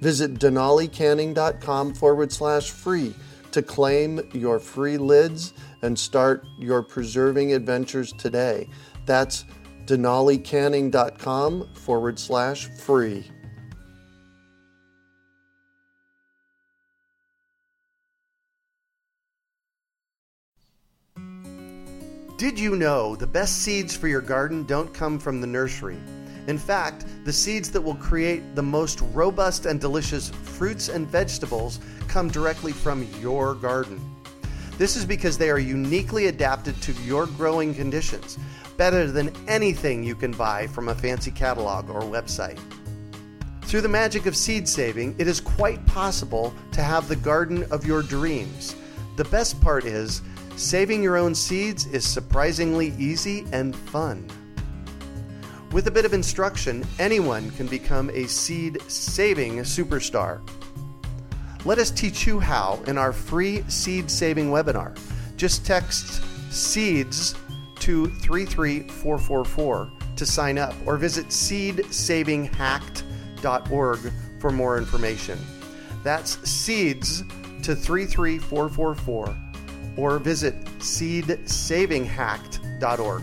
Visit denalicanning.com forward slash free to claim your free lids and start your preserving adventures today. That's denalicanning.com forward slash free. Did you know the best seeds for your garden don't come from the nursery? In fact, the seeds that will create the most robust and delicious fruits and vegetables come directly from your garden. This is because they are uniquely adapted to your growing conditions, better than anything you can buy from a fancy catalog or website. Through the magic of seed saving, it is quite possible to have the garden of your dreams. The best part is, saving your own seeds is surprisingly easy and fun. With a bit of instruction, anyone can become a seed saving superstar. Let us teach you how in our free seed saving webinar. Just text SEEDS to 33444 to sign up or visit seedsavinghacked.org for more information. That's SEEDS to 33444 or visit seedsavinghacked.org.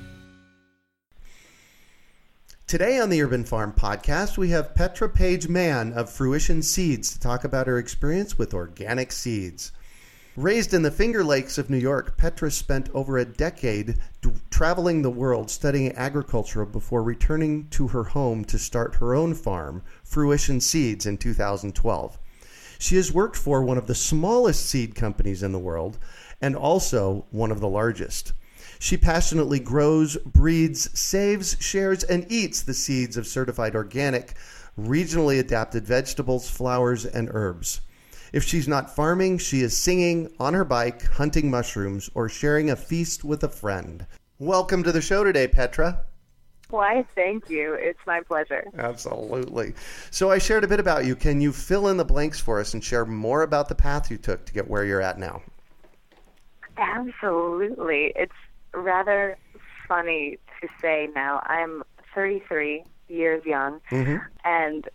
Today on the Urban Farm Podcast, we have Petra Page Mann of Fruition Seeds to talk about her experience with organic seeds. Raised in the Finger Lakes of New York, Petra spent over a decade d- traveling the world studying agriculture before returning to her home to start her own farm, Fruition Seeds, in 2012. She has worked for one of the smallest seed companies in the world and also one of the largest. She passionately grows, breeds, saves, shares, and eats the seeds of certified organic, regionally adapted vegetables, flowers, and herbs. If she's not farming, she is singing, on her bike, hunting mushrooms, or sharing a feast with a friend. Welcome to the show today, Petra. Why, thank you. It's my pleasure. Absolutely. So, I shared a bit about you. Can you fill in the blanks for us and share more about the path you took to get where you're at now? Absolutely. It's rather funny to say now. I'm 33 years young, Mm-hmm. and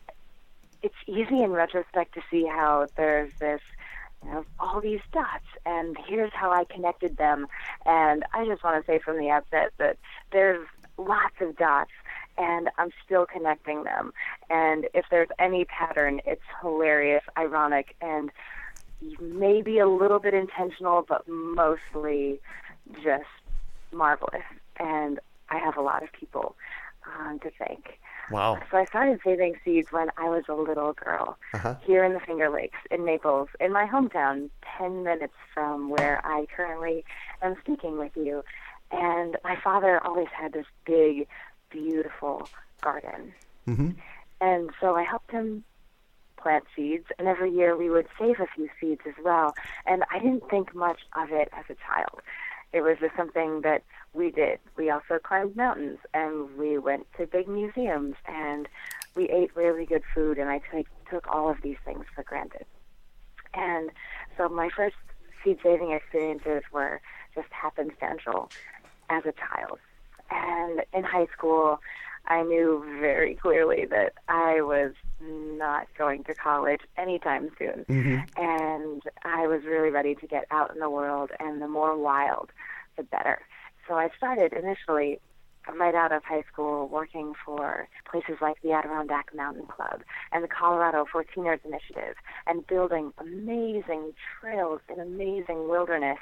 it's easy in retrospect to see how there's this, you know, all these dots, and here's how I connected them. And I just want to say from the outset that there's lots of dots, and I'm still connecting them. And if there's any pattern, it's hilarious, ironic, and maybe a little bit intentional, but mostly just marvelous. And I have a lot of people um, to thank. Wow. So I started saving seeds when I was a little girl Uh-huh. here in the Finger Lakes in Naples, in my hometown, 10 minutes from where I currently am speaking with you. And my father always had this big, beautiful garden. Mm-hmm. And so I helped him plant seeds, and every year we would save a few seeds as well. And I didn't think much of it as a child. It was just something that we did. We also climbed mountains, and we went to big museums, and we ate really good food, and I took took all of these things for granted. And so my first seed saving experiences were just happenstantial as a child. And in high school, I knew very clearly that I was not going to college anytime soon. Mm-hmm. And I was really ready to get out in the world, and the more wild, the better. So I started initially right out of high school working for places like the Adirondack Mountain Club and the Colorado 14ers Initiative and building amazing trails in amazing wilderness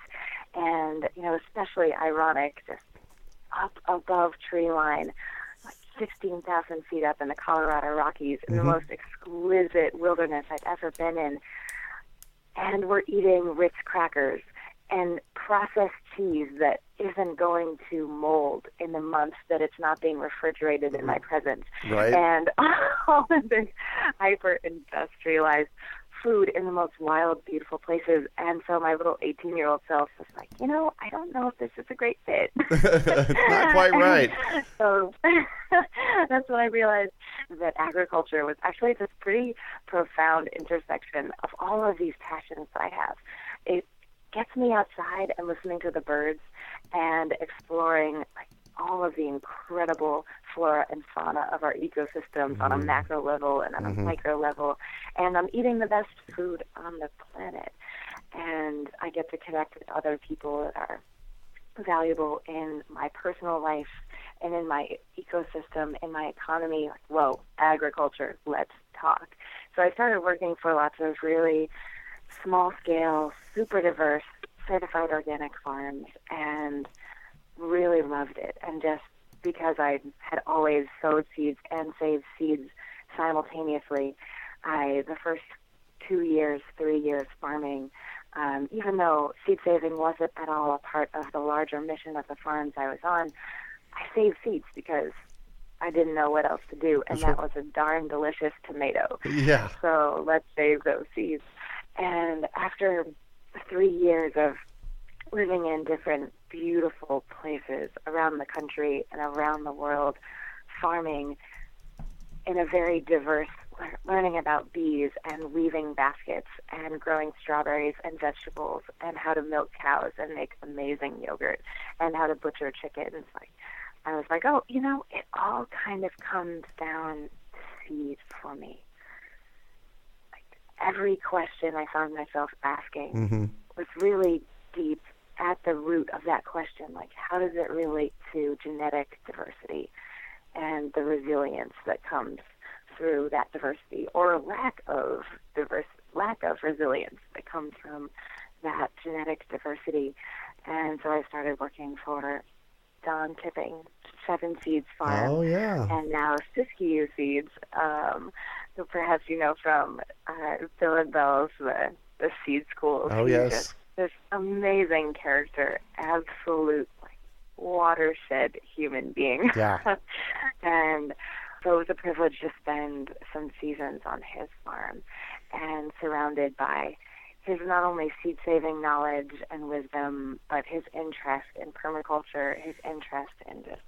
and, you know, especially ironic, just up above tree line, 16,000 feet up in the Colorado Rockies in mm-hmm. the most exquisite wilderness I've ever been in. And we're eating Ritz crackers and processed cheese that isn't going to mold in the months that it's not being refrigerated in my presence. Right. And all of this hyper industrialized food in the most wild, beautiful places. And so my little 18 year old self was like, you know, I don't know if this is a great fit. Not quite right. so that's when I realized that agriculture was actually this pretty profound intersection of all of these passions that I have. It gets me outside and listening to the birds and exploring like all of the incredible flora and fauna of our ecosystems mm-hmm. on a mm-hmm. macro level and on mm-hmm. a micro level. And I'm eating the best food on the planet. And I get to connect with other people that are valuable in my personal life and in my ecosystem, in my economy. Like, whoa, agriculture, let's talk. So I started working for lots of really small scale, super diverse, certified organic farms and really loved it. And just because I had always sowed seeds and saved seeds simultaneously, I, the first two years, three years farming, um, even though seed saving wasn't at all a part of the larger mission of the farms I was on, I saved seeds because I didn't know what else to do, and that was a darn delicious tomato. Yeah. So let's save those seeds. And after three years of living in different beautiful places around the country and around the world, farming in a very diverse, learning about bees and weaving baskets and growing strawberries and vegetables and how to milk cows and make amazing yogurt and how to butcher chickens. Like, I was like, oh, you know, it all kind of comes down to seed for me Like every question I found myself asking mm-hmm. was really deep at the root of that question. Like, how does it relate to genetic diversity and the resilience that comes through that diversity, or lack of diverse, lack of resilience that comes from that genetic diversity? And so I started working for Don Tipping, Seven Seeds Farm. Oh yeah. And now Siskiyou Seeds, um, who perhaps you know from uh, Bill and Belle's the the seed schools. Oh yes. This amazing character, absolute like, watershed human being. Yeah. and so it was a privilege to spend some seasons on his farm and surrounded by his not only seed saving knowledge and wisdom, but his interest in permaculture, his interest in just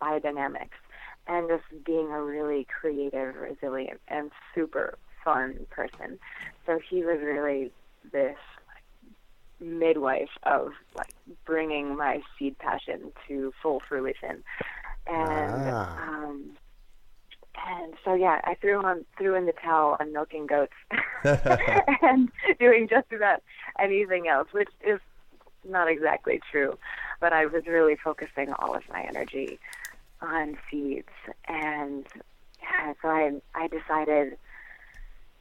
biodynamics, and just being a really creative, resilient, and super fun person. So he was really this midwife of like bringing my seed passion to full fruition. And ah. um, and so yeah, I threw on threw in the towel on milking goats and doing just about anything else, which is not exactly true. But I was really focusing all of my energy on seeds, and yeah, so I I decided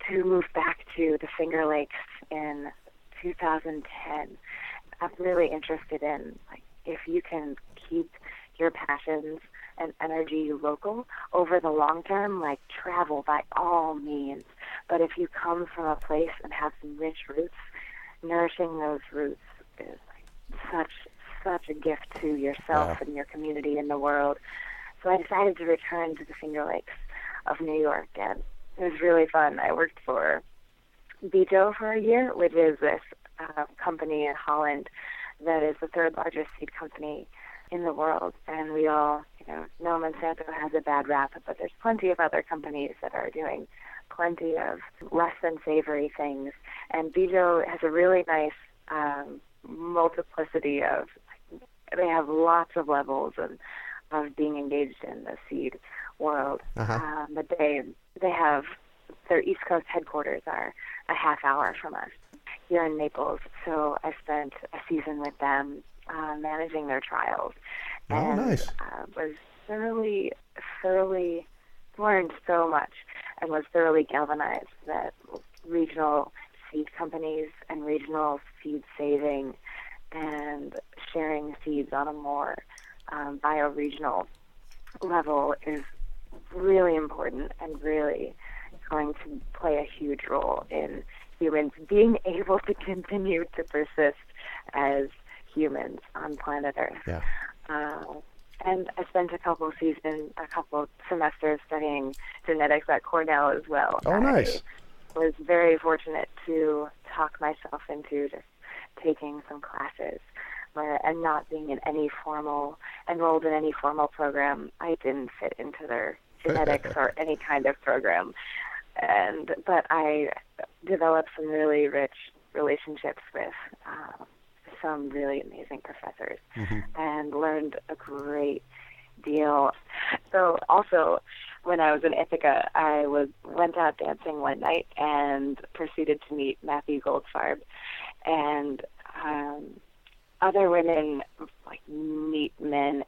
to move back to the Finger Lakes in 2010. I'm really interested in like if you can keep your passions and energy local over the long term, like travel by all means. But if you come from a place and have some rich roots, nourishing those roots is like such such a gift to yourself yeah. and your community and the world. So I decided to return to the Finger Lakes of New York, and it was really fun. I worked for Bejo for a year, which is this uh, company in Holland that is the third largest seed company in the world, and we all, you know, know Monsanto has a bad rap, but there's plenty of other companies that are doing plenty of less than savory things. And Bejo has a really nice um, multiplicity of. They have lots of levels and of being engaged in the seed world. Uh-huh. Um, but they they have their East Coast headquarters are a half hour from us here in Naples. So I spent a season with them uh, managing their trials, Oh, and nice. uh, was thoroughly thoroughly learned so much and was thoroughly galvanized that regional seed companies and regional seed saving and sharing seeds on a more um, bioregional level is really important and really going to play a huge role in humans being able to continue to persist as humans on planet Earth. Yeah. Uh, and I spent a couple seasons, a couple semesters studying genetics at Cornell as well. Oh, nice. I was very fortunate to talk myself into just taking some classes where, and not being in any formal, enrolled in any formal program. I didn't fit into their genetics or any kind of program. And, but I developed some really rich relationships with uh, some really amazing professors and learned a great deal. So also, when I was in Ithaca, I was went out dancing one night and proceeded to meet Matthew Goldfarb, and um, other women like meet men.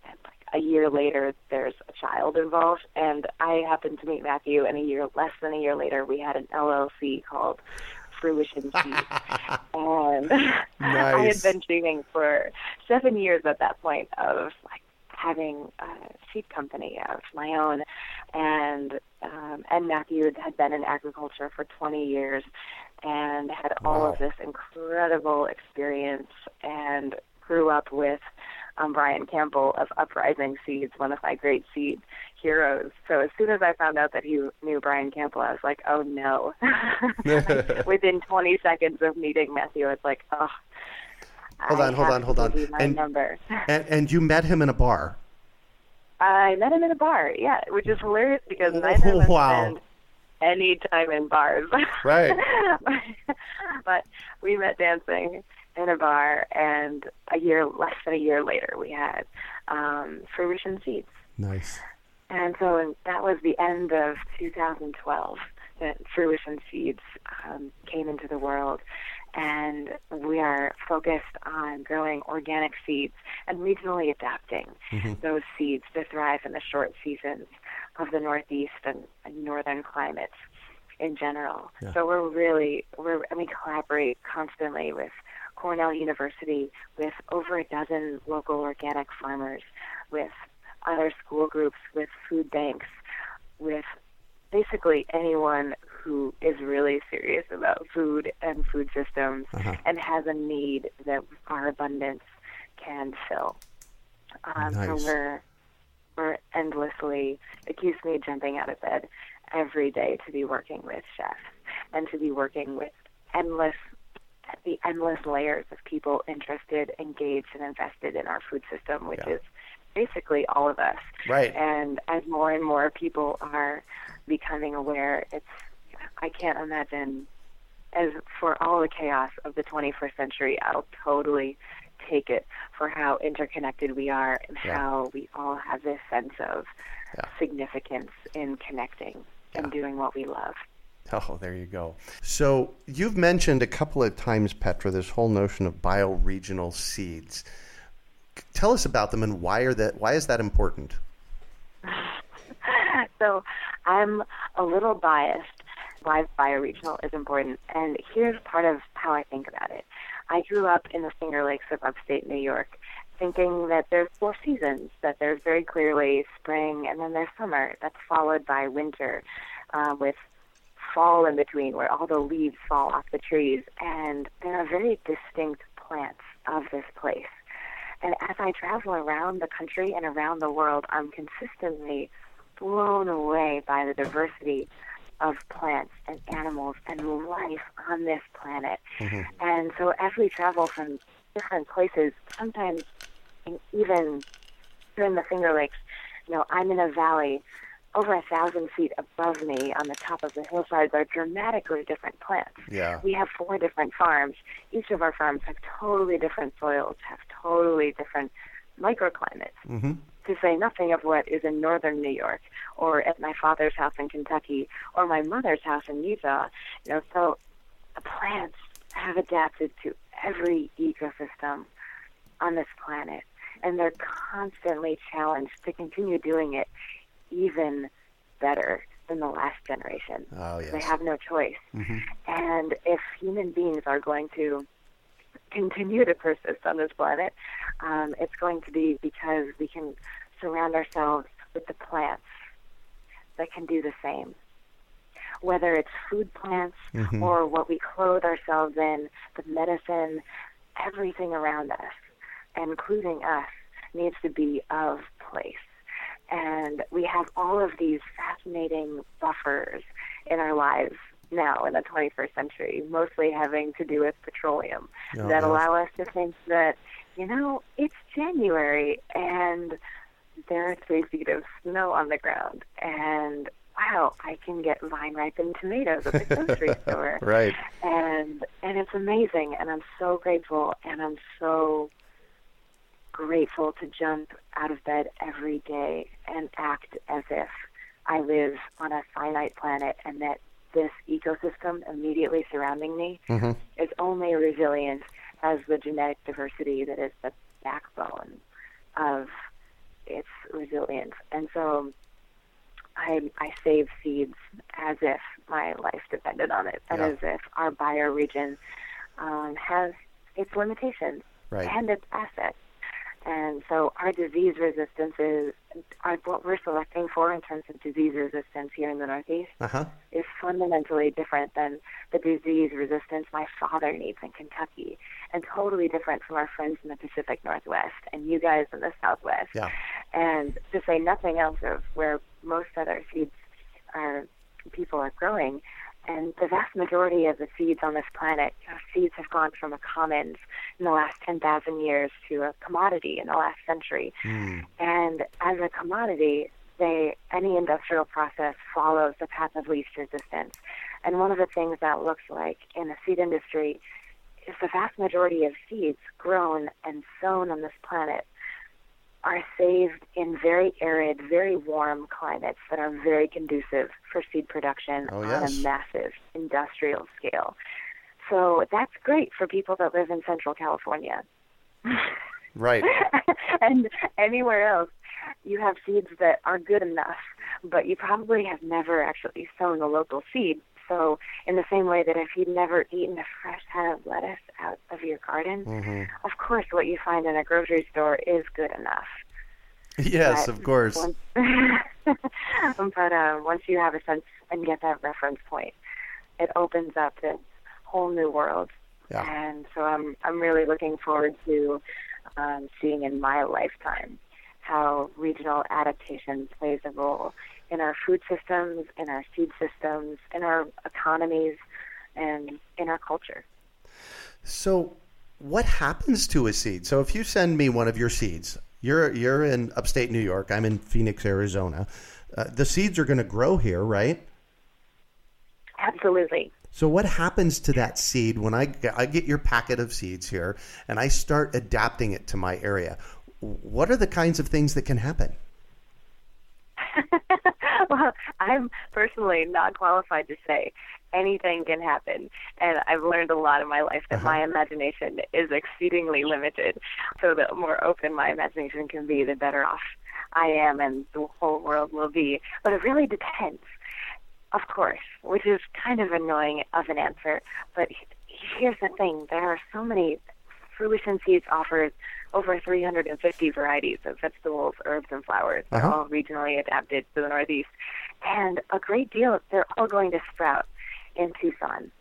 A year later, there's a child involved, and I happened to meet Matthew, and a year less than a year later, we had an LLC called Fruition Seed, and I had been dreaming for seven years at that point of like having a seed company of my own, and um, and Matthew had been in agriculture for 20 years, and had all Wow. of this incredible experience, and grew up with um, Brian Campbell of Uprising Seeds, one of my great seed heroes. So as soon as I found out that he knew Brian Campbell, I was like, oh no. Within 20 seconds of meeting Matthew, it's like, oh. Hold I on, hold on, hold on. give you My And-. And, and you met him in a bar. I met him in a bar, yeah, which is hilarious because of us Wow. spend any time in bars. Right. but we met dancing in a bar, and a year, less than a year later, we had um, Fruition Seeds. Nice. And so that was the end of 2012 that Fruition Seeds um, came into the world. And we are focused on growing organic seeds and regionally adapting those seeds to thrive in the short seasons of the Northeast and, and northern climates in general. So we're really, we're, and we collaborate constantly with Cornell University, with over a dozen local organic farmers, with other school groups, with food banks, with basically anyone who is really serious about food and food systems and has a need that our abundance can fill. Um, Nice. So we're we're endlessly. It keeps me jumping out of bed every day to be working with chefs and to be working with endless the endless layers of people interested, engaged, and invested in our food system, which Yeah. is basically all of us. Right. And as more and more people are becoming aware, it's I can't imagine as for all the chaos of the 21st century, I'll totally take it for how interconnected we are and Yeah. how we all have this sense of Yeah. significance in connecting and doing what we love. Oh, there you go. So you've mentioned a couple of times, Petra, this whole notion of bioregional seeds. Tell us about them and why are that? Why is that important? so I'm a little biased why bioregional is important. And here's part of how I think about it. I grew up in the Finger Lakes of upstate New York thinking that there's four seasons, that there's very clearly spring and then there's summer that's followed by winter uh, with fall in between where all the leaves fall off the trees. And there are very distinct plants of this place. And as I travel around the country and around the world, I'm consistently blown away by the diversity of plants and animals and life on this planet. Mm-hmm. And so as we travel from different places, sometimes even here in the Finger Lakes, you know, I'm in a valley over a thousand feet above me on the top of the hillsides are dramatically different plants. Yeah. We have four different farms. Each of our farms have totally different soils, have totally different microclimates. Mm-hmm. to say nothing of what is in northern New York or at my father's house in Kentucky or my mother's house in Utah. You know, so the plants have adapted to every ecosystem on this planet, and they're constantly challenged to continue doing it even better than the last generation. Oh, yes. They have no choice. And if human beings are going to continue to persist on this planet, um, it's going to be because we can surround ourselves with the plants that can do the same. Whether it's food plants or what we clothe ourselves in, the medicine, everything around us, including us, needs to be of place. And we have all of these fascinating buffers in our lives now in the 21st century, mostly having to do with petroleum, Oh, that allow us to think that, you know, it's January and there are three feet of snow on the ground. And wow, I can get vine ripened tomatoes at the grocery store Right. and and it's amazing and i'm so grateful and i'm so grateful to jump out of bed every day and act as if i live on a finite planet and that this ecosystem immediately surrounding me is only resilient as the genetic diversity that is the backbone of its resilience and so I, I save seeds as if my life depended on it, and Yeah. as if our bioregion um, has its limitations Right. and its assets. And so our disease resistances, are what we're selecting for in terms of disease resistance here in the Northeast, Uh huh. is fundamentally different than the disease resistance my father needs in Kentucky, and totally different from our friends in the Pacific Northwest and you guys in the Southwest. Yeah. And to say nothing else of where most other seeds are, people are growing. And the vast majority of the seeds on this planet, you know, seeds have gone from a commons in the last 10,000 years to a commodity in the last century. Hmm. And as a commodity, they any industrial process follows the path of least resistance. And one of the things that looks like in the seed industry is the vast majority of seeds grown and sown on this planet are saved in very arid, very warm climates that are very conducive for seed production Oh, on a massive industrial scale. So that's great for people that live in Central California. Right. and anywhere else, you have seeds that are good enough, but you probably have never actually sown a local seed. So, in the same way that if you'd never eaten a fresh head of lettuce out of your garden, Mm-hmm. of course, what you find in a grocery store is good enough. Yes, But of course. Once, but uh, once you have a sense and get that reference point, it opens up this whole new world. Yeah. And so I'm I'm really looking forward to um, seeing in my lifetime how regional adaptation plays a role in our food systems, in our seed systems, in our economies, and in our culture. So, what happens to a seed? So, if you send me one of your seeds, you're you're in upstate New York. I'm in Phoenix, Arizona. Uh, the seeds are going to grow here, right? Absolutely. So, what happens to that seed when I I get your packet of seeds here and I start adapting it to my area? What are the kinds of things that can happen? I'm personally not qualified to say anything can happen, and I've learned a lot in my life that uh-huh. my imagination is exceedingly limited. So the more open my imagination can be, the better off I am, and the whole world will be. But it really depends, of course, which is kind of annoying of an answer. But here's the thing: there are so many Fruition Seeds offers over 350 varieties of vegetables, herbs, and flowers. They're Uh-huh. all regionally adapted to the Northeast. And a great deal, they're all going to sprout in Tucson.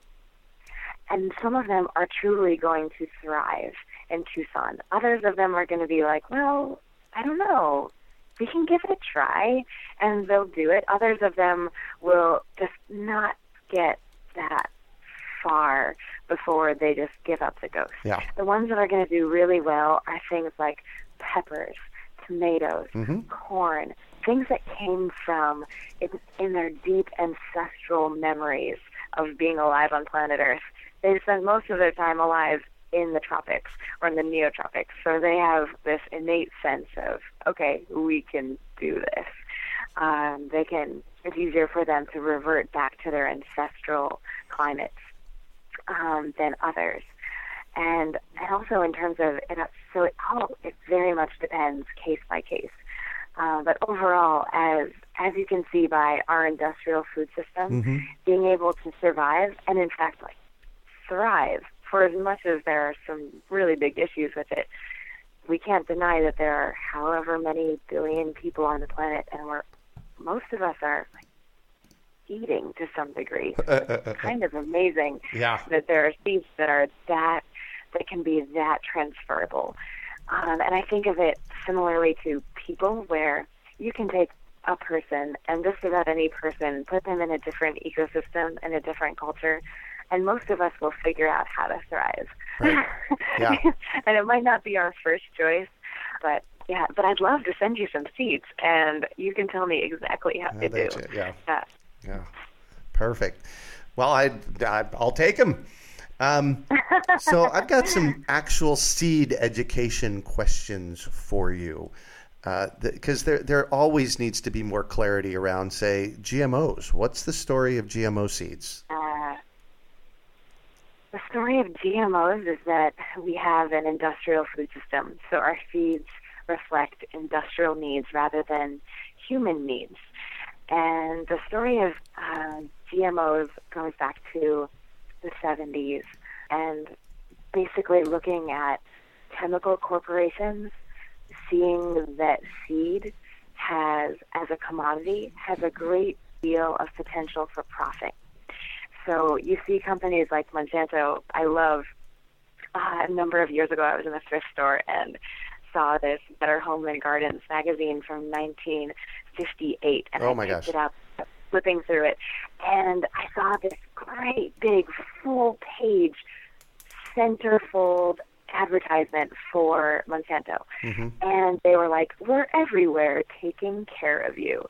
And some of them are truly going to thrive in Tucson. Others of them are going to be like, well, I don't know. We can give it a try, and they'll do it. Others of them will just not get that far before they just give up the ghost. Yeah. The ones that are going to do really well are things like peppers, tomatoes, Mm-hmm. corn, things that came from in, in their deep ancestral memories of being alive on planet Earth. They spend most of their time alive in the tropics or in the neotropics, so they have this innate sense of, okay, we can do this. Um, they can. It's easier for them to revert back to their ancestral climates um, than others. And and also in terms of it, so it all it very much depends case by case. Uh, but overall, as as you can see by our industrial food system, Mm-hmm. being able to survive and in fact like thrive for as much as there are some really big issues with it, we can't deny that there are however many billion people on the planet, and we're most of us are like, eating to some degree. It's kind of amazing Yeah. that there are seeds that are that that can be that transferable. Um, and I think of it similarly to people, where you can take a person and just about any person, put them in a different ecosystem and a different culture, and most of us will figure out how to thrive. Right. Yeah. and it might not be our first choice, but yeah, but I'd love to send you some seeds, and you can tell me exactly how to do. it, yeah. Yeah. Yeah, perfect. Well, I, I I'll take them. Um, so I've got some actual seed education questions for you, because there there always needs to be more clarity around, say, GMOs. What's the story of GMO seeds? Uh, the story of GMOs is that we have an industrial food system, so our seeds reflect industrial needs rather than human needs. And the story of uh, GMOs goes back to the 70s and basically looking at chemical corporations seeing that seed has, as a commodity, has a great deal of potential for profit. So you see companies like Monsanto. I love. Uh, a number of years ago, I was in a thrift store and saw this Better Home and Gardens magazine from 1958, and Oh I my picked gosh. it up, flipping through it, and I saw this great big full page centerfold advertisement for Monsanto. Mm-hmm. And they were like, We're everywhere taking care of you.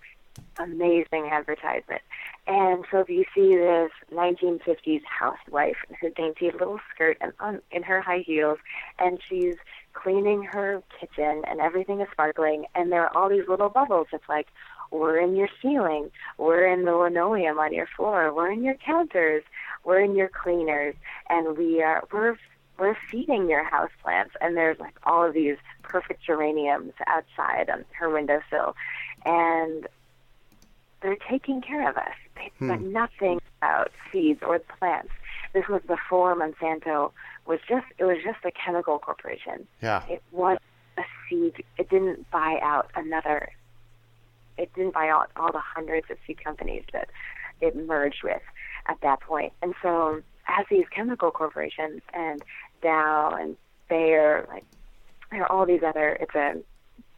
Amazing advertisement. And so if you see this 1950s housewife in her dainty little skirt and on, in her high heels, and she's cleaning her kitchen and everything is sparkling, and there are all these little bubbles. It's like, we're in your ceiling, we're in the linoleum on your floor, we're in your counters, we're in your cleaners, and we are we're we're feeding your house plants and there's like all of these perfect geraniums outside on her windowsill and they're taking care of us. They but hmm. nothing about seeds or plants. This was before Monsanto was just it was just a chemical corporation. Yeah. It was a seed it didn't buy out another it didn't buy out all the hundreds of seed companies that it merged with at that point. And so as these chemical corporations and Dow and Bayer, like there are all these other it's a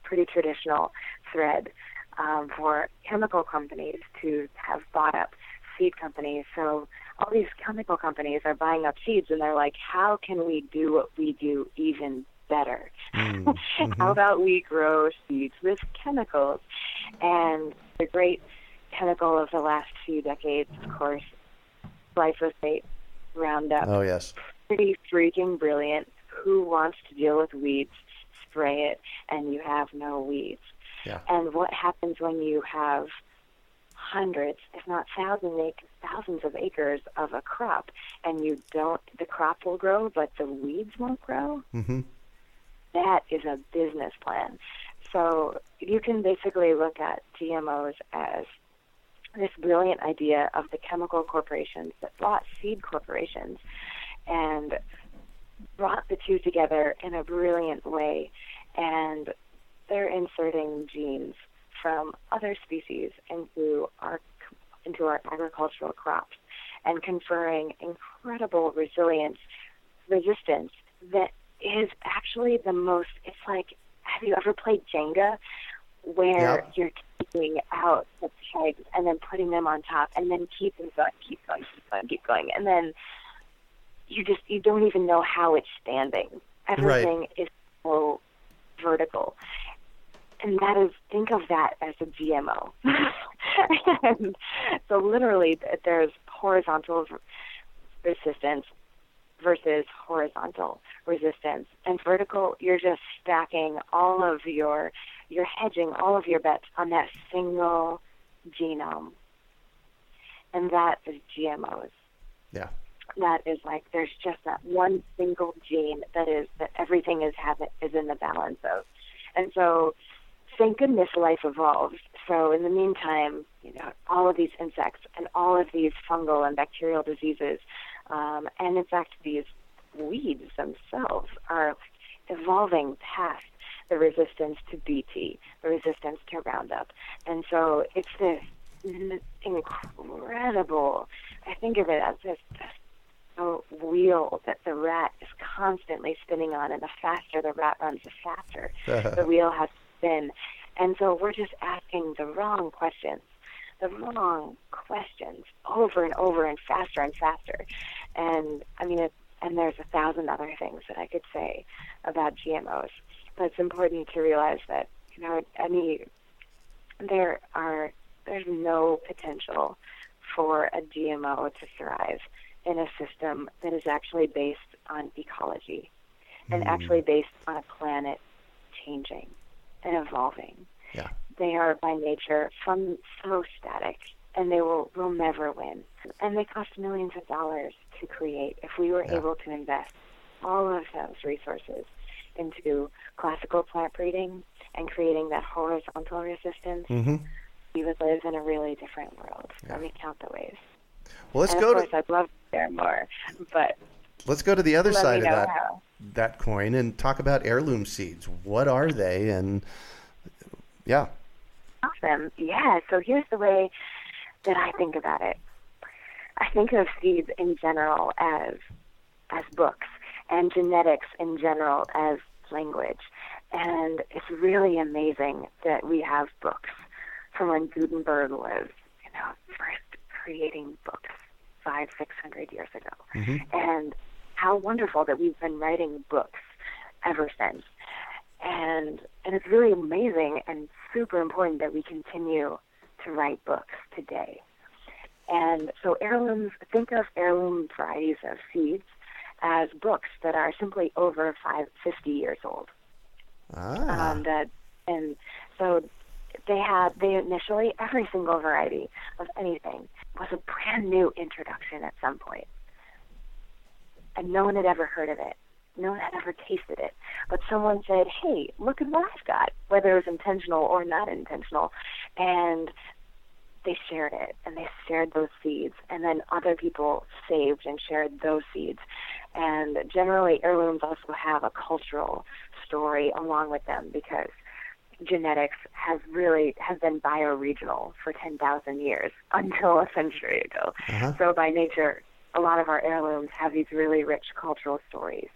pretty traditional thread um, for chemical companies to have bought up seed companies. So all these chemical companies are buying up seeds and they're like, how can we do what we do even better? Mm, how mm-hmm. about we grow seeds with chemicals? And the great chemical of the last few decades, of course, glyphosate, Roundup Oh yes. pretty freaking brilliant. Who wants to deal with weeds? Spray it, and you have no weeds. Yeah. And what happens when you have hundreds, if not thousands, thousands of acres of a crop, and you don't, the crop will grow, but the weeds won't grow? Mm-hmm. That is a business plan. So you can basically look at GMOs as this brilliant idea of the chemical corporations that bought seed corporations and brought the two together in a brilliant way. And they're inserting genes from other species into our into our agricultural crops and conferring incredible resilience, resistance that is actually the most. It's like, have you ever played Jenga, where Yep. you're taking out the pegs and then putting them on top, and then keep them going, keep going, keep going, keep going, and then you just you don't even know how it's standing. Everything is so vertical. And that is, think of that as a GMO. and so literally, there's horizontal resistance versus horizontal resistance. And vertical, you're just stacking all of your you're hedging all of your bets on that single genome, and that is GMOs. Yeah. That is like there's just that one single gene that is that everything is have is in the balance of, and so thank goodness life evolves. So in the meantime, you know, all of these insects and all of these fungal and bacterial diseases, um, and in fact these weeds themselves are evolving past the resistance to BT, the resistance to Roundup. And so it's this incredible, I think of it as this, this wheel that the rat is constantly spinning on, and the faster the rat runs, the faster the wheel has And so we're just asking the wrong questions, the wrong questions over and over and faster and faster. And I mean, it, and there's a thousand other things that I could say about GMOs. But it's important to realize that you know any there are there's no potential for a GMO to thrive in a system that is actually based on ecology and mm. actually based on a planet changing and evolving. Yeah. They are by nature from so static and they will will never win. And they cost millions of dollars to create if we were yeah. able to invest all of those resources into classical plant breeding and creating that horizontal resistance, mm-hmm. we would live in a really different world. Yeah. Let me count the ways. Well, let's and go. Of course, to, I'd love to share more, but let's go to the other side of that how. That coin and talk about heirloom seeds. What are they? And yeah. Awesome. Yeah. So here's the way that I think about it. I think of seeds in general as as books and genetics in general as language. And it's really amazing that we have books from when Gutenberg was, you know, first creating books five, six hundred years ago. Mm-hmm. And how wonderful that we've been writing books ever since. And and it's really amazing and super important that we continue to write books today. And so heirlooms, think of heirloom varieties of seeds as books that are simply over five, 50 years old. Ah. Um, that, and so they had, they initially, every single variety of anything was a brand new introduction at some point. And no one had ever heard of it. No one had ever tasted it. But someone said, hey, look at what I've got, whether it was intentional or not intentional. And they shared it and they shared those seeds and then other people saved and shared those seeds and generally heirlooms also have a cultural story along with them because genetics has really has been bioregional for 10,000 years until a century ago. Uh-huh. So by nature, a lot of our heirlooms have these really rich cultural stories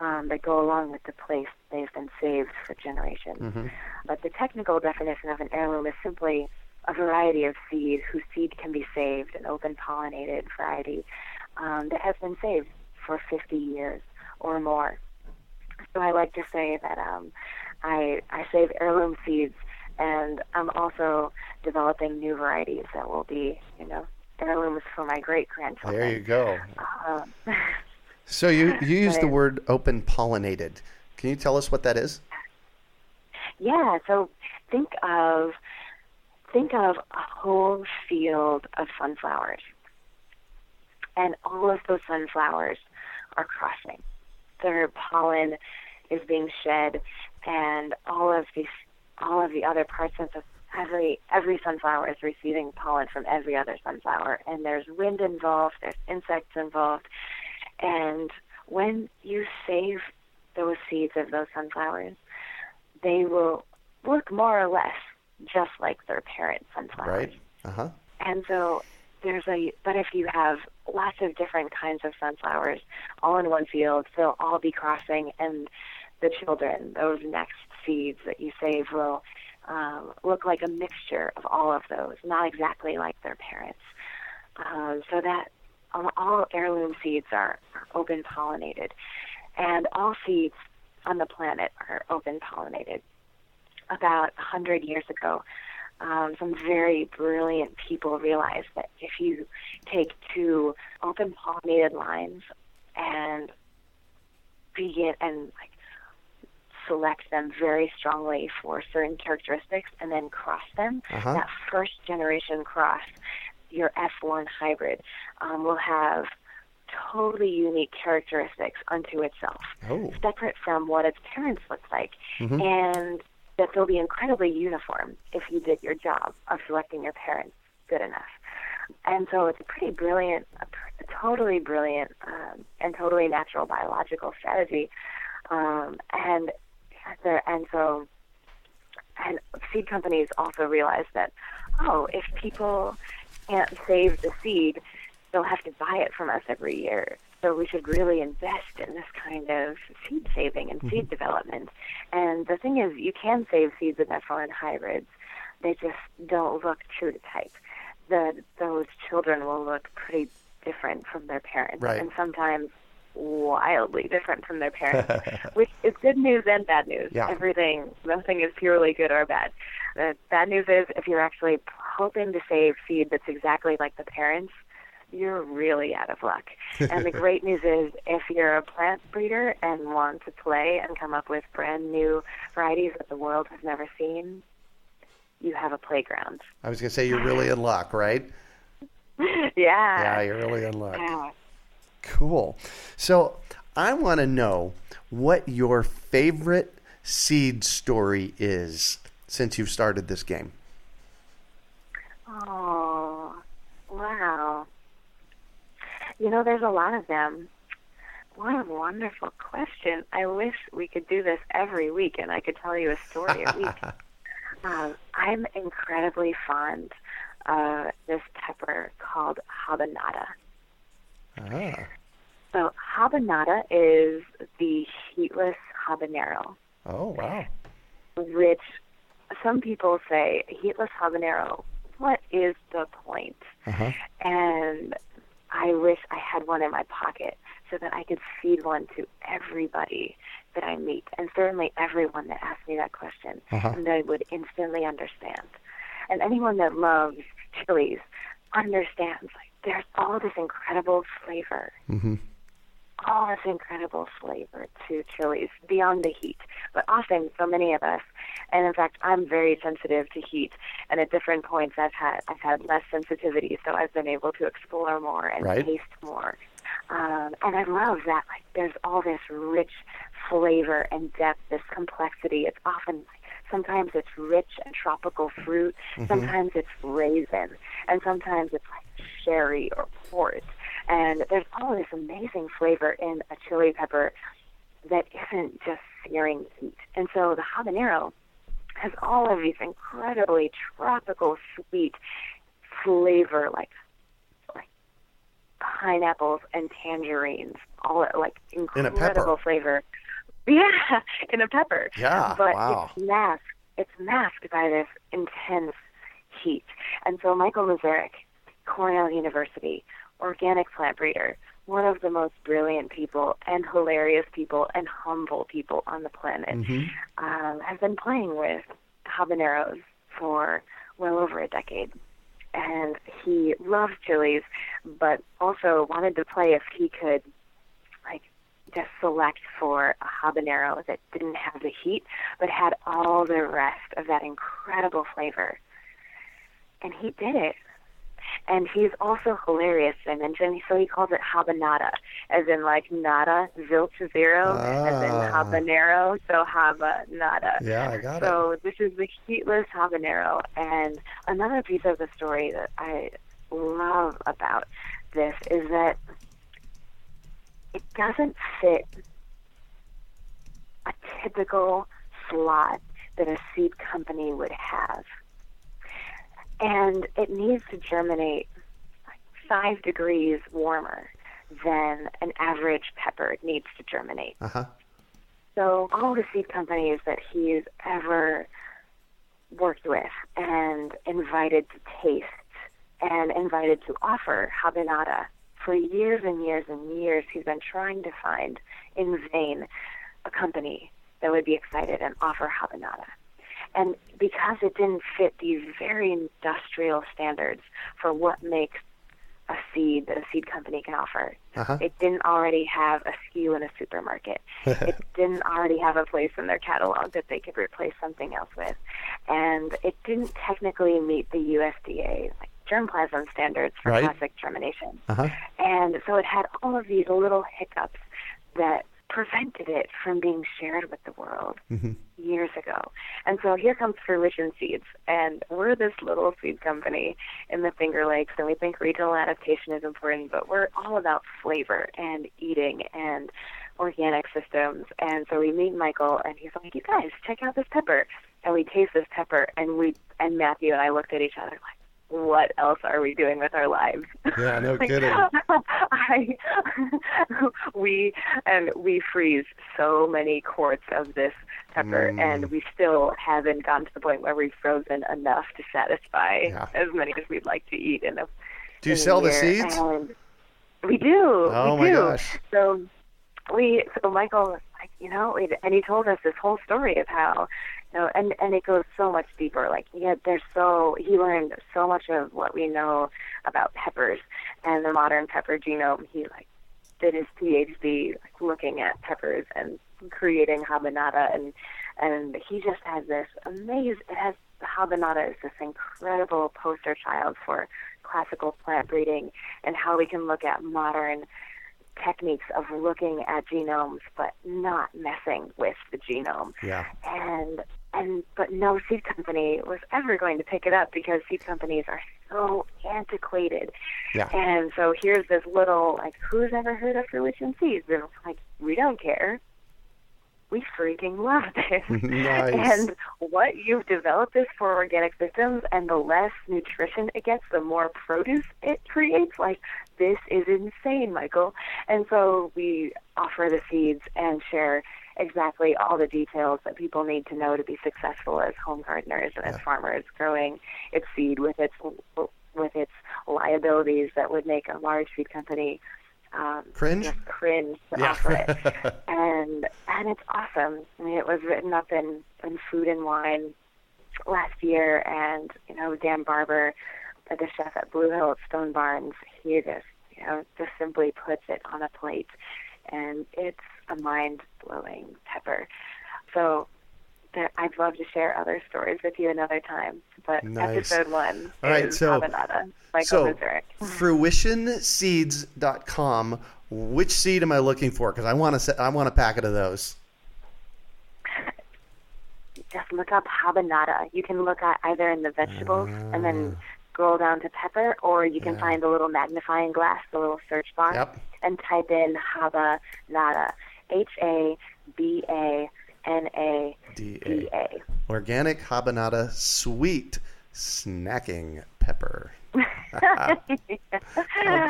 um, that go along with the place they've been saved for generations. Mm-hmm. But the technical definition of an heirloom is simply a variety of seed whose seed can be saved, an open pollinated variety um, that has been saved for 50 years or more. So I like to say that um, I, I save heirloom seeds, and I'm also developing new varieties that will be, you know, heirlooms for my great grandchildren. There you go. Um, so you you use the word open pollinated. Can you tell us what that is? Yeah. So think of think of a whole field of sunflowers, and all of those sunflowers are crossing. Their pollen is being shed, and all of these, all of the other parts of the every every sunflower is receiving pollen from every other sunflower, and there's wind involved, there's insects involved, and when you save those seeds of those sunflowers, they will look more or less just like their parent sunflowers. Right. Uh huh. And so there's a but if you have lots of different kinds of sunflowers all in one field they'll all be crossing and the children those next seeds that you save will um, look like a mixture of all of those not exactly like their parents. Um, so that um, all heirloom seeds are, are open pollinated and all seeds on the planet are open pollinated. About a hundred years ago um, some very brilliant people realized that if you take two open pollinated lines and begin and like select them very strongly for certain characteristics and then cross them. Uh-huh. That first generation cross, your F1 hybrid, um, will have totally unique characteristics unto itself, Oh. separate from what its parents look like, Mhm. and that they'll be incredibly uniform if you did your job of selecting your parents good enough. And so it's a pretty brilliant, a, pr- a totally brilliant um, and totally natural biological strategy. Um, and there, and so, and seed companies also realize that, oh, if people can't save the seed, they'll have to buy it from us every year. So we should really invest in this kind of seed saving and seed mm-hmm. development. And the thing is, you can save seeds with F1 hybrids. They just don't look true to type. The those children will look pretty different from their parents, Right. and sometimes wildly different from their parents, which is good news and bad news. Yeah. Everything, nothing is purely good or bad. The bad news is if you're actually hoping to save seed that's exactly like the parents, you're really out of luck. And the great news is if you're a plant breeder and want to play and come up with brand new varieties that the world has never seen, you have a playground. I was going to say you're really in luck, right? yeah. Yeah, you're really in luck. Yeah. Cool. So I want to know what your favorite seed story is since you've started this game. Oh, wow. You know, there's a lot of them. What a wonderful question. I wish we could do this every week and I could tell you a story a week. um, I'm incredibly fond of this pepper called habanada. Ah. So, habanada is the heatless habanero, Oh, wow. which some people say, heatless habanero, what is the point? Uh-huh. and I wish I had one in my pocket so that I could feed one to everybody that I meet, and certainly everyone that asks me that question, Uh-huh. and they would instantly understand. And anyone that loves chilies understands like there's all this incredible flavor, Mm-hmm. all this incredible flavor to chilies beyond the heat. But often, so many of us, and in fact, I'm very sensitive to heat. And at different points, I've had I've had less sensitivity, so I've been able to explore more and Right. taste more. Um, and I love that. Like, there's all this rich flavor and depth, this complexity. It's often sometimes it's rich and tropical fruit, sometimes it's raisin, and sometimes it's like sherry or port. And there's all this amazing flavor in a chili pepper that isn't just searing heat. And so the habanero has all of these incredibly tropical sweet flavor, like like pineapples and tangerines, all like incredible flavor. Yeah, in a pepper. Yeah, but wow. it's masked. It's masked by this intense heat. And so Michael Mazourek, Cornell University, organic plant breeder, one of the most brilliant people and hilarious people and humble people on the planet, Mhm. um, has been playing with habaneros for well over a decade. And he loves chilies, but also wanted to play if he could, like, just select for a habanero that didn't have the heat, but had all the rest of that incredible flavor. And he did it. And he's also hilarious, I mentioned, so he calls it habanada, as in like nada, zilch zero, as in Ah. habanero, so habanada. Yeah, I got it. So this is the heatless habanero. And another piece of the story that I love about this is that it doesn't fit a typical slot that a seed company would have. And it needs to germinate like five degrees warmer than an average pepper needs to germinate. Uh-huh. So all the seed companies that he's ever worked with and invited to taste and invited to offer habanada for years and years and years he's been trying to find in vain a company that would be excited and offer habanada. And because it didn't fit these very industrial standards for what makes a seed that a seed company can offer. Uh-huh. It didn't already have a SKU in a supermarket. it didn't already have a place in their catalog that they could replace something else with. And it didn't technically meet the USDA like germplasm standards for Right. classic germination. Uh-huh. And so it had all of these little hiccups that prevented it from being shared with the world mm-hmm. years ago. And so here comes Fruition Seeds, and we're this little seed company in the Finger Lakes, and we think regional adaptation is important, but we're all about flavor and eating and organic systems. And so we meet Michael, and he's like, "You guys, check out this pepper." And we taste this pepper, and we and Matthew and I looked at each other like, "What else are we doing with our lives?" Yeah, no Like, kidding. I, we and we freeze so many quarts of this pepper, Mm. and we still haven't gotten to the point where we've frozen enough to satisfy Yeah. as many as we'd like to eat in a. Do you sell the seeds? And we do. Oh, we my do. gosh. So we, so Michael, like, you know, and he told us this whole story of how, know, and and it goes so much deeper. Like, yeah, there's so he learned so much of what we know about peppers and the modern pepper genome. He like did his PhD like, looking at peppers and creating habanada, and and he just has this amazing. It has habanada is this incredible poster child for classical plant breeding and how we can look at modern techniques of looking at genomes but not messing with the genome Yeah. and and but no seed company was ever going to pick it up because seed companies are so antiquated. Yeah. and so here's this little like who's ever heard of fruition seeds? And it's like we don't care. We freaking love this. Nice. and what you've developed this for organic systems and the less nutrition it gets the more produce it creates. Like this is insane michael. And so we offer the seeds and share exactly all the details that people need to know to be successful as home gardeners and as farmers growing its seed with its with its liabilities that would make a large seed company um, Cringe? just cringe to Yeah. offer it and and it's awesome. I mean, it was written up in in Food and Wine last year, and you know Dan Barber, the chef at Blue Hill at Stone Barns, he just you know just simply puts it on a plate, and it's a mind blowing pepper. So. I'd love to share other stories with you another time, but Nice. episode one All right, so- Habanada, Michael so, fruitionseeds.com. Which seed am I looking for? Because I want to. I want a packet of those. just look up habanada. You can look at either in the vegetables and Ah. then scroll down to pepper, or you can find the little magnifying glass, the little search bar, Yep. and type in habanada. H A B A N A D A. Organic habanada sweet snacking pepper. How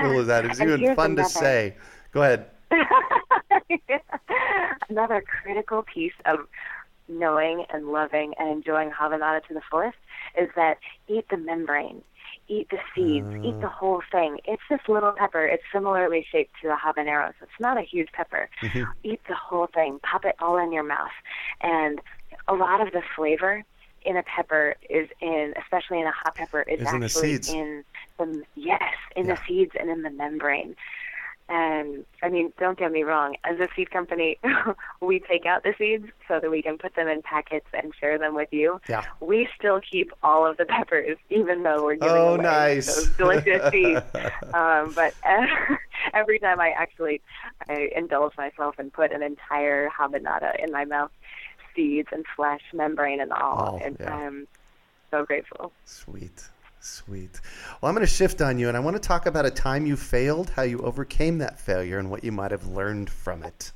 cool is that? It's And even fun to say. Go ahead. Another critical piece of knowing and loving and enjoying habanada to the fullest is that eat the membrane, eat the seeds, eat the ah. whole thing. It's this little pepper. It's similarly shaped to a habanero, so it's not a huge pepper. Mm-hmm. Eat the whole thing. Pop it all in your mouth. And a lot of the flavor in a pepper is in, especially in a hot pepper, is Is in the actually seeds. in the yes, in Yeah. the seeds and in the membrane. And I mean, don't get me wrong. As a seed company, we take out the seeds so that we can put them in packets and share them with you. Yeah. We still keep all of the peppers, even though we're giving Oh, away nice. those delicious seeds. Um, but every time I actually I indulge myself and put an entire habanada in my mouth, seeds and flesh, membrane and all, Oh, and yeah. I'm so grateful. Sweet. Sweet. Well, I'm going to shift on you, and I want to talk about a time you failed, how you overcame that failure, and what you might have learned from it.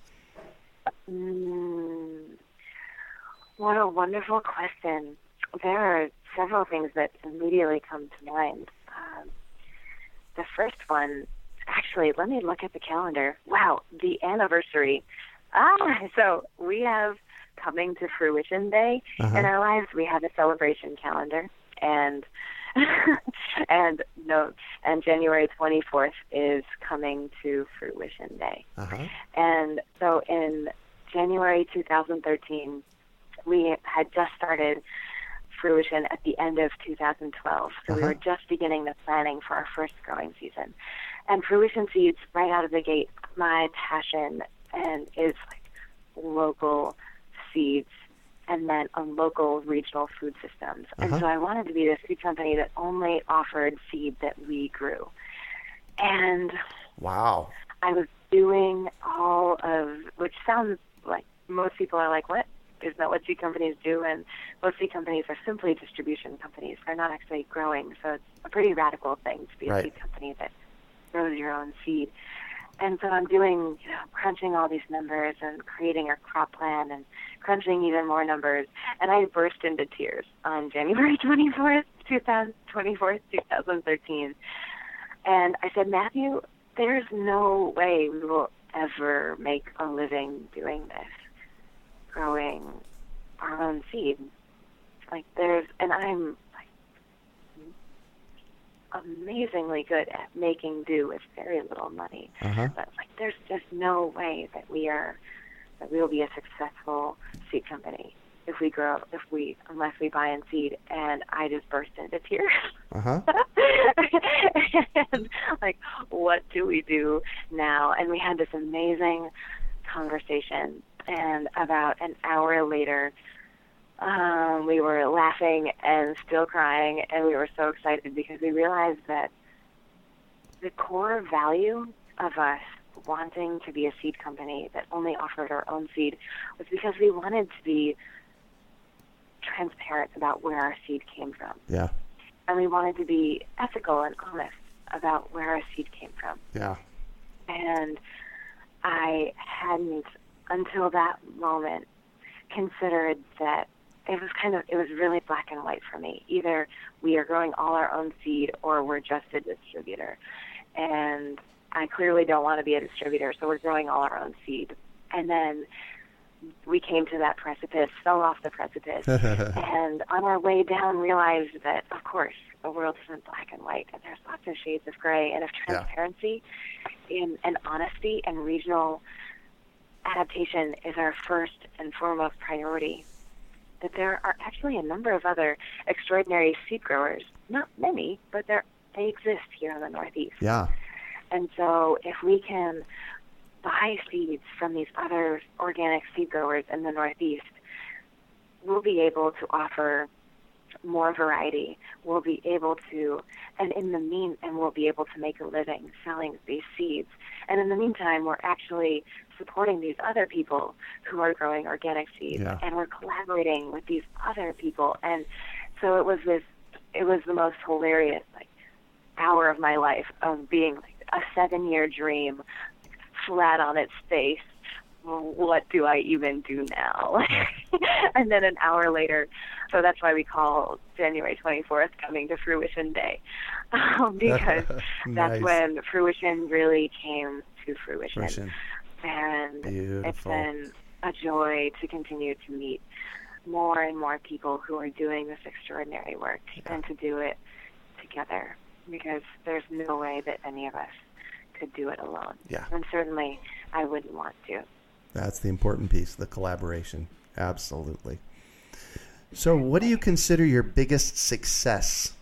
Mm, what a wonderful question. There are several things that immediately come to mind. Um, the first one, actually, let me look at the calendar. Wow, the anniversary. Ah, so we have coming to fruition day in our lives. We have a celebration calendar, and and no, and January twenty fourth is coming to fruition day. Uh-huh. And so in January 2013, we had just started fruition at the end of 2012. So we Uh-huh. were just beginning the planning for our first growing season. And fruition seeds, right out of the gate, my passion and is like local seeds and then on local regional food systems. And Uh-huh. so I wanted to be this food company that only offered seed that we grew. And Wow. I was doing all of, which sounds like most people are like, what? Isn't that what seed companies do? And most seed companies are simply distribution companies. They're not actually growing. So it's a pretty radical thing to be Right. a seed company that grows your own seed. And so I'm doing, you know, crunching all these numbers and creating a crop plan and crunching even more numbers. And I burst into tears on January 24th, 2024, 2013. And I said, Matthew, there's no way we will ever make a living doing this, growing our own seed. Like there's, and I'm amazingly good at making do with very little money. Uh-huh. But like, there's just no way that we are, that we will be a successful seed company if we grow, if we, unless we buy in seed. And I just burst into tears. Uh-huh. and like, what do we do now? And we had this amazing conversation. And about an hour later, um, we were laughing and still crying, and we were so excited because we realized that the core value of us wanting to be a seed company that only offered our own seed was because we wanted to be transparent about where our seed came from Yeah. and we wanted to be ethical and honest about where our seed came from. Yeah. And I hadn't, until that moment, considered that it was kind of, it was really black and white for me. Either we are growing all our own seed or we're just a distributor. And I clearly don't want to be a distributor, so we're growing all our own seed. And then we came to that precipice, fell off the precipice, and on our way down realized that, of course, the world isn't black and white, and there's lots of shades of gray. And if Yeah. transparency and honesty and regional adaptation is our first and foremost priority, that there are actually a number of other extraordinary seed growers. Not many, but they exist here in the Northeast. Yeah. And so if we can buy seeds from these other organic seed growers in the Northeast, we'll be able to offer more variety. We'll be able to, and in the mean, and we'll be able to make a living selling these seeds. And in the meantime, we're actually supporting these other people who are growing organic seeds, Yeah. and we're collaborating with these other people. And so it was this, it was the most hilarious like hour of my life of being like a seven-year dream, flat on its face. What do I even do now? and then an hour later, so that's why we call January 24th coming to fruition day, um, because Nice. that's when fruition really came to fruition. Fruition. And it's been a joy to continue to meet more and more people who are doing this extraordinary work and to do it together because there's no way that any of us could do it alone. Yeah. And certainly I wouldn't want to. That's the important piece, the collaboration. Absolutely. So, what do you consider your biggest success?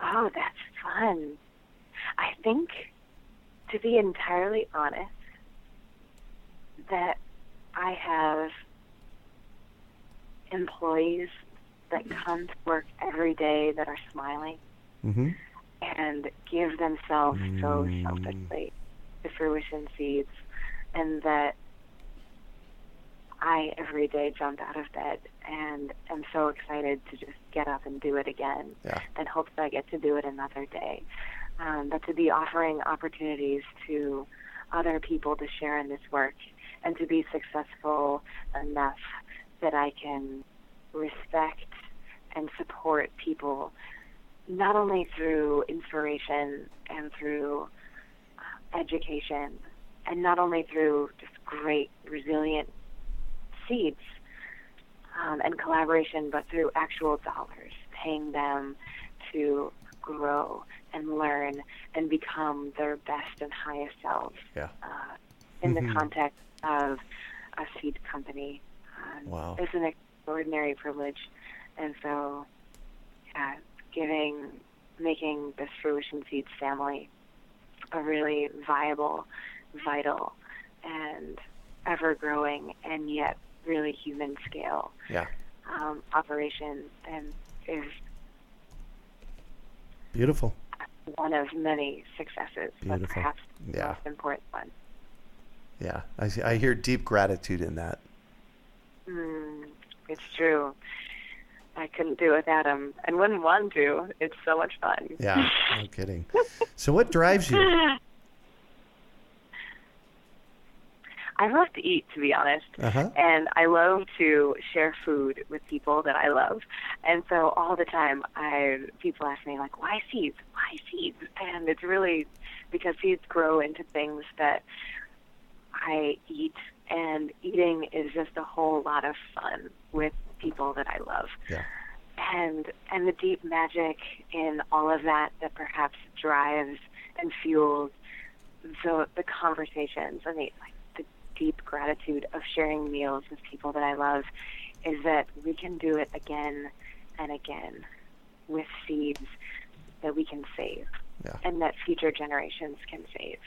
Oh, that's fun. I think, to be entirely honest, that I have employees that come to work every day that are smiling Mm-hmm. and give themselves so Mm. selfishly to fruition seeds, and that I every day jump out of bed and am so excited to just get up and do it again, Yeah. and hope that I get to do it another day. Um, but to be offering opportunities to other people to share in this work and to be successful enough that I can respect and support people not only through inspiration and through education, and not only through just great, resilient seeds um, and collaboration, but through actual dollars, paying them to grow and learn and become their best and highest selves Yeah. uh, in Mhm. the context of a seed company. Um, Wow. It's an extraordinary privilege. And so, yeah, giving, making this Fruition Seeds family a really viable, vital, and ever growing, and yet really human scale Yeah. um, operation and is Beautiful. one of many successes, but Beautiful. perhaps the Yeah. most important one. Yeah. I, see- I hear deep gratitude in that. Mm, it's true. I couldn't do without him, and wouldn't want to. It's so much fun. Yeah. No kidding. So, what drives you? I love to eat, to be honest. Uh-huh. And I love to share food with people that I love. And so all the time, I people ask me like, "Why seeds? Why seeds?" And it's really because seeds grow into things that I eat, and eating is just a whole lot of fun with people that I love. Yeah. And and the deep magic in all of that that perhaps drives and fuels the the conversations and the like the deep gratitude of sharing meals with people that I love is that we can do it again and again with seeds that we can save Yeah. and that future generations can save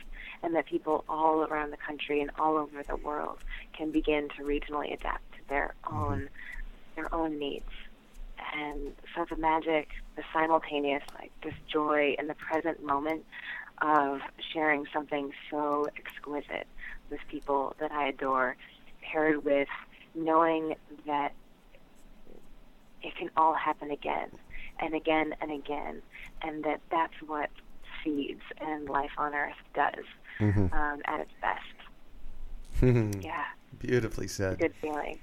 and that people all around the country and all over the world can begin to regionally adapt to their mm-hmm. own their own needs and so the magic the simultaneous like this joy in the present moment of sharing something so exquisite with people that I adore, paired with knowing that it can all happen again and again and again, and that that's what seeds and life on earth does Mhm. um, at its best. Yeah, Beautifully said. good feeling.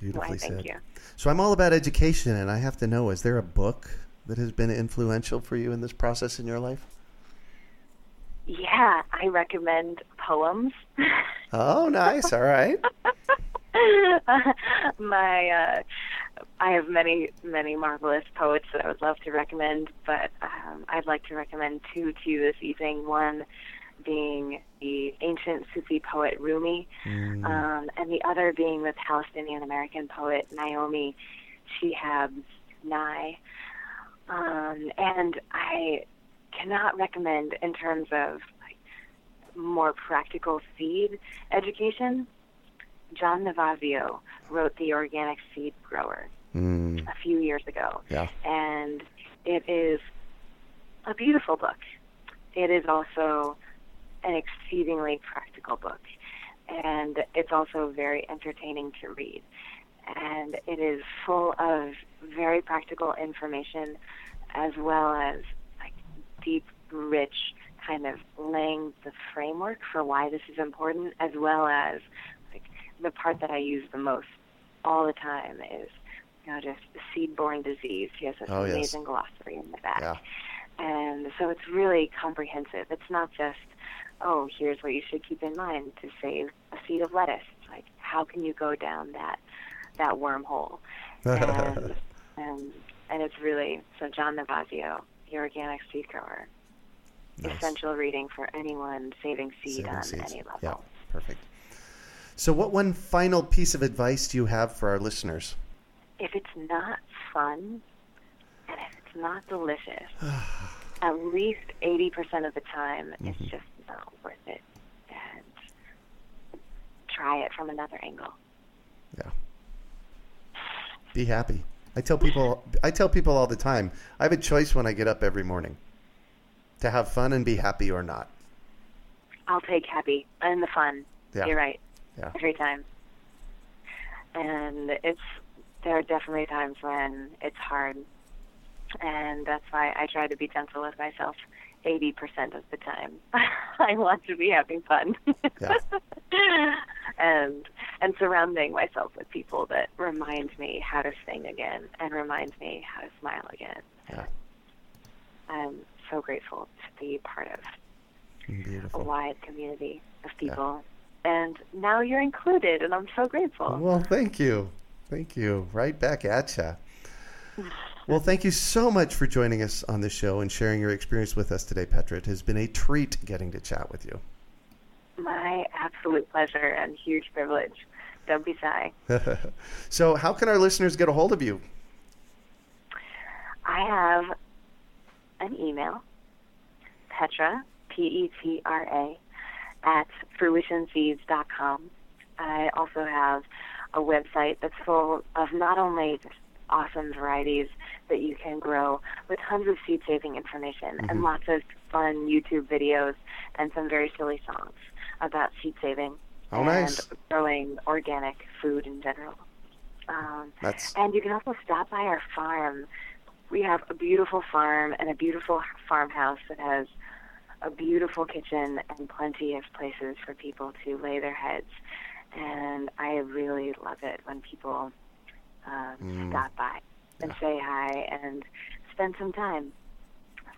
Beautifully Why, said. you. So I'm all about education, and I have to know: is there a book that has been influential for you in this process in your life? Yeah, I recommend poems. Oh, nice. All right. my uh I have many many marvelous poets that I would love to recommend, but um, I'd like to recommend two to you this evening. One being the ancient Sufi poet Rumi, Mm. um, and the other being the Palestinian American poet Naomi Shihab Nye. Um, and I cannot recommend in terms of like, more practical seed education. John Navazio wrote The Organic Seed Grower Mm. a few years ago, Yeah. and it is a beautiful book. It is also an exceedingly practical book, and it's also very entertaining to read. And it is full of very practical information, as well as like deep, rich kind of laying the framework for why this is important, as well as like the part that I use the most all the time is you know just seed-borne disease. He has this Oh, yes. amazing glossary in the back. Yeah. And so it's really comprehensive. It's not just, oh, here's what you should keep in mind to save a seed of lettuce. It's like, how can you go down that that wormhole? And and, and it's really so John Navazio, the organic seed grower, Nice. essential reading for anyone saving seed Saving on seeds. any level. Yeah. Perfect. So, what one final piece of advice do you have for our listeners? If it's not fun and if it's not delicious, at least 80% of the time, it's mm-hmm. just not worth it. And try it from another angle. Yeah. Be happy. I tell people I tell people all the time, I have a choice when I get up every morning. To have fun and be happy or not. I'll take happy and the fun. Yeah. You're right. Yeah. Every time. And it's there are definitely times when it's hard. And that's why I try to be gentle with myself 80% of the time. I want to be having fun. Yeah. and and surrounding myself with people that remind me how to sing again and remind me how to smile again. Yeah. I'm so grateful to be part of a Beautiful. wide community of people. And now you're included, and I'm so grateful. Well, thank you. Thank you. Right back at ya. Well, thank you so much for joining us on the show and sharing your experience with us today, Petra. It has been a treat getting to chat with you. My absolute pleasure and huge privilege Don't be shy. so, how can our listeners get a hold of you? I have an email, Petra, P E T R A, at fruitionseeds.com. I also have a website that's full of not only just awesome varieties that you can grow with tons of seed saving information mm-hmm. and lots of fun YouTube videos and some very silly songs about seed saving oh, and nice. growing organic food in general. Um, That's... And you can also stop by our farm. We have a beautiful farm and a beautiful farmhouse that has a beautiful kitchen and plenty of places for people to lay their heads. And I really love it when people uh, mm. stop by and yeah. say hi and spend some time.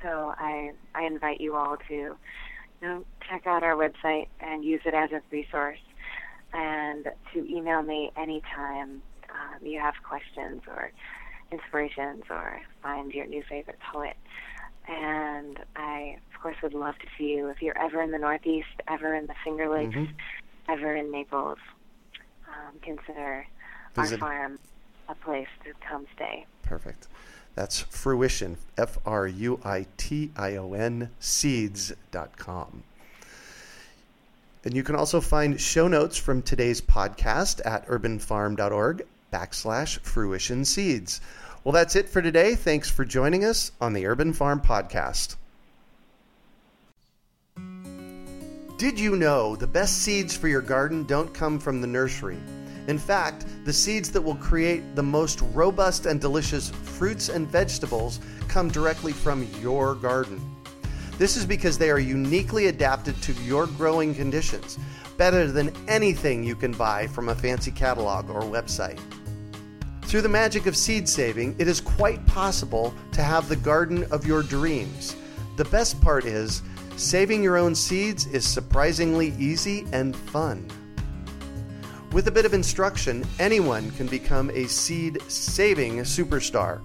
So I I invite you all to you know check out our website and use it as a resource, and to email me anytime um, you have questions or inspirations or find your new favorite poet. And I, of course, would love to see you if you're ever in the Northeast, ever in the Finger Lakes, mm-hmm. ever in Naples. Um, consider Visit. our farm a place to come stay. Perfect. That's fruition, F R U I T I O N, seeds.com. And you can also find show notes from today's podcast at urbanfarm.org backslash fruition seeds. Well, that's it for today. Thanks for joining us on the Urban Farm Podcast. Did you know the best seeds for your garden don't come from the nursery? In fact, the seeds that will create the most robust and delicious fruits and vegetables come directly from your garden. This is because they are uniquely adapted to your growing conditions, better than anything you can buy from a fancy catalog or website. Through the magic of seed saving, it is quite possible to have the garden of your dreams. The best part is, saving your own seeds is surprisingly easy and fun. With a bit of instruction, anyone can become a seed saving superstar.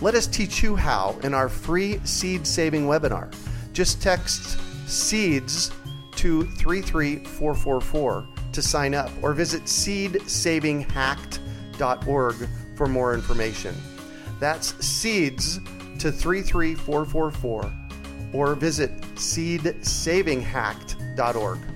Let us teach you how in our free seed saving webinar. Just text SEEDS to 33444 to sign up or visit seedsavinghacked.org for more information. That's SEEDS to 33444 or visit seedsavinghacked.org.